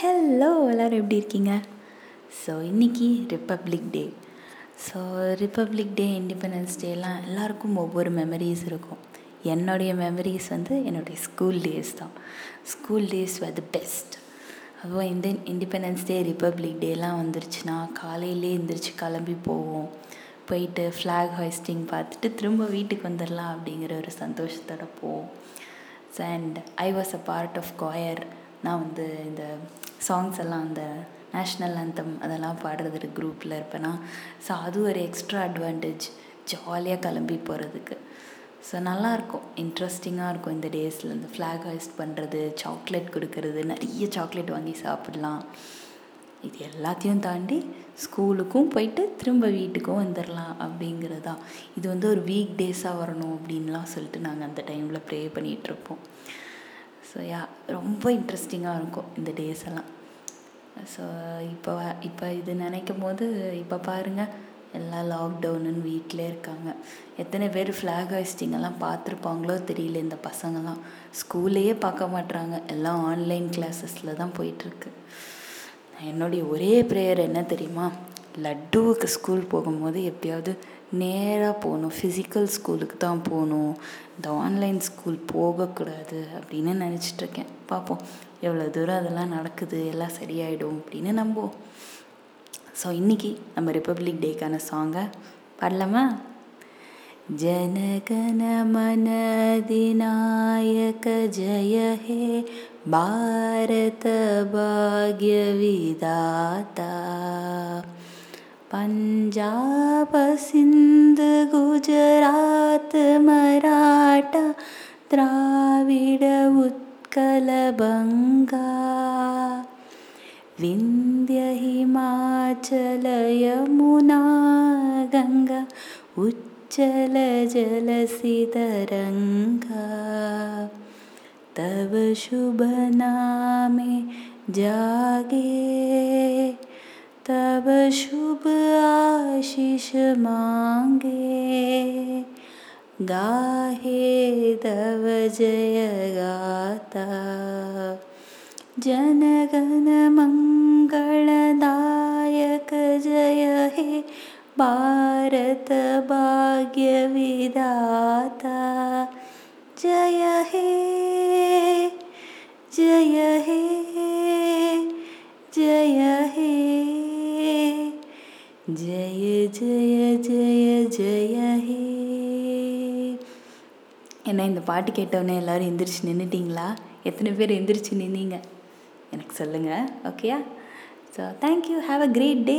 Hello எல்லோரும் எப்படி இருக்கீங்க? ஸோ இன்றைக்கி republic day so republic day independence டேலாம் எல்லாருக்கும் ஒவ்வொரு மெமரிஸ் இருக்கும். என்னுடைய மெமரிஸ் வந்து என்னுடைய ஸ்கூல் டேஸ் தான். School days were the best அதுவும் இந்த இண்டிபெண்டன்ஸ் டே ரிப்பப்ளிக் டேலாம் வந்துருச்சுன்னா காலையிலே எந்திரிச்சு கிளம்பி போவோம். போயிட்டு ஃப்ளாக் ஹாய்ஸ்டிங் பார்த்துட்டு திரும்ப வீட்டுக்கு வந்துடலாம் அப்படிங்கிற ஒரு சந்தோஷத்தோட போவோம். And I was a part of choir நான் வந்து இந்த சாங்ஸ் எல்லாம் அந்த நேஷ்னல் anthem அதெல்லாம் பாடுறது குரூப்பில் இருப்பேனா. ஸோ அது ஒரு எக்ஸ்ட்ரா அட்வான்டேஜ் ஜாலியாக கிளம்பி போகிறதுக்கு ஸோ நல்லாயிருக்கும். இன்ட்ரெஸ்டிங்காக இருக்கும் இந்த டேஸில் இந்த ஃப்ளாக் ஹாய்ஸ்ட் பண்ணுறது சாக்லேட் கொடுக்கறது நிறைய சாக்லேட் வாங்கி சாப்பிடலாம். இது எல்லாத்தையும் தாண்டி ஸ்கூலுக்கும் போயிட்டு திரும்ப வீட்டுக்கும் வந்துடலாம் அப்படிங்கிறது தான் இது வந்து ஒரு வீக் டேஸாக வரணும் அப்படின்லாம் சொல்லிட்டு நாங்கள் அந்த டைமில் ப்ரே பண்ணிகிட்ருப்போம் ஸோ யா ரொம்ப இன்ட்ரெஸ்டிங்காக இருக்கும் இந்த டேஸ் எல்லாம். ஸோ இப்போ இப்போ இது நினைக்கும் போது இப்போ பாருங்கள் எல்லாம் லாக்டவுனுன்னு வீட்டிலே இருக்காங்க. எத்தனை பேர் ஃப்ளாக் ஹாய்ஸ்டிங்கெல்லாம் பார்த்துருப்பாங்களோ தெரியல இந்த பசங்கள்லாம் ஸ்கூல்லையே பார்க்க மாட்றாங்க. எல்லாம் ஆன்லைன் கிளாஸஸில் தான் போயிட்டுருக்கு என்னுடைய ஒரே ப்ரேயர் என்ன தெரியுமா? லட்டுவுக்கு ஸ்கூல் போகும்போது எப்படியாவது நேராக போகணும் ஃபிசிக்கல் ஸ்கூலுக்கு தான் போகணும் இந்த ஆன்லைன் ஸ்கூல் போகக்கூடாது அப்படின்னு நினச்சிட்ருக்கேன் பார்ப்போம் எவ்வளோ தூரம் அதெல்லாம் நடக்குது எல்லாம் சரியாயிடும் அப்படின்னு நம்புவோம் ஸோ இன்றைக்கி நம்ம ரிப்பப்ளிக் டேக்கான சாங்கை பாடலாமா जनगण मन दिनायक जय हे भारत भाग्य विदाता पञ्जाब सिन्ध गुजरात मराठा द्राविड उत्कल बङ्गा। विन्ध्य हिमाचल यमुना गङ्गा उच्चल जलसितरङ्गा तव शुभ नामे जागे तव शुभ आशीष मांगे। गाहे तव जय गाता। जनगण मङ्गलदायक जय हे भारत भाग्य विदाता जय हे जय हे जय ஜெய ஜெய ஜெய ஜெய ஹே என்ன இந்த பாட்டு கேட்டவொடனே எல்லோரும் எந்திரிச்சு நின்றுட்டிங்களா எத்தனை பேர் எந்திரிச்சு நின்னீங்க? எனக்கு சொல்லுங்கள் ஓகேயா so thank you have a great day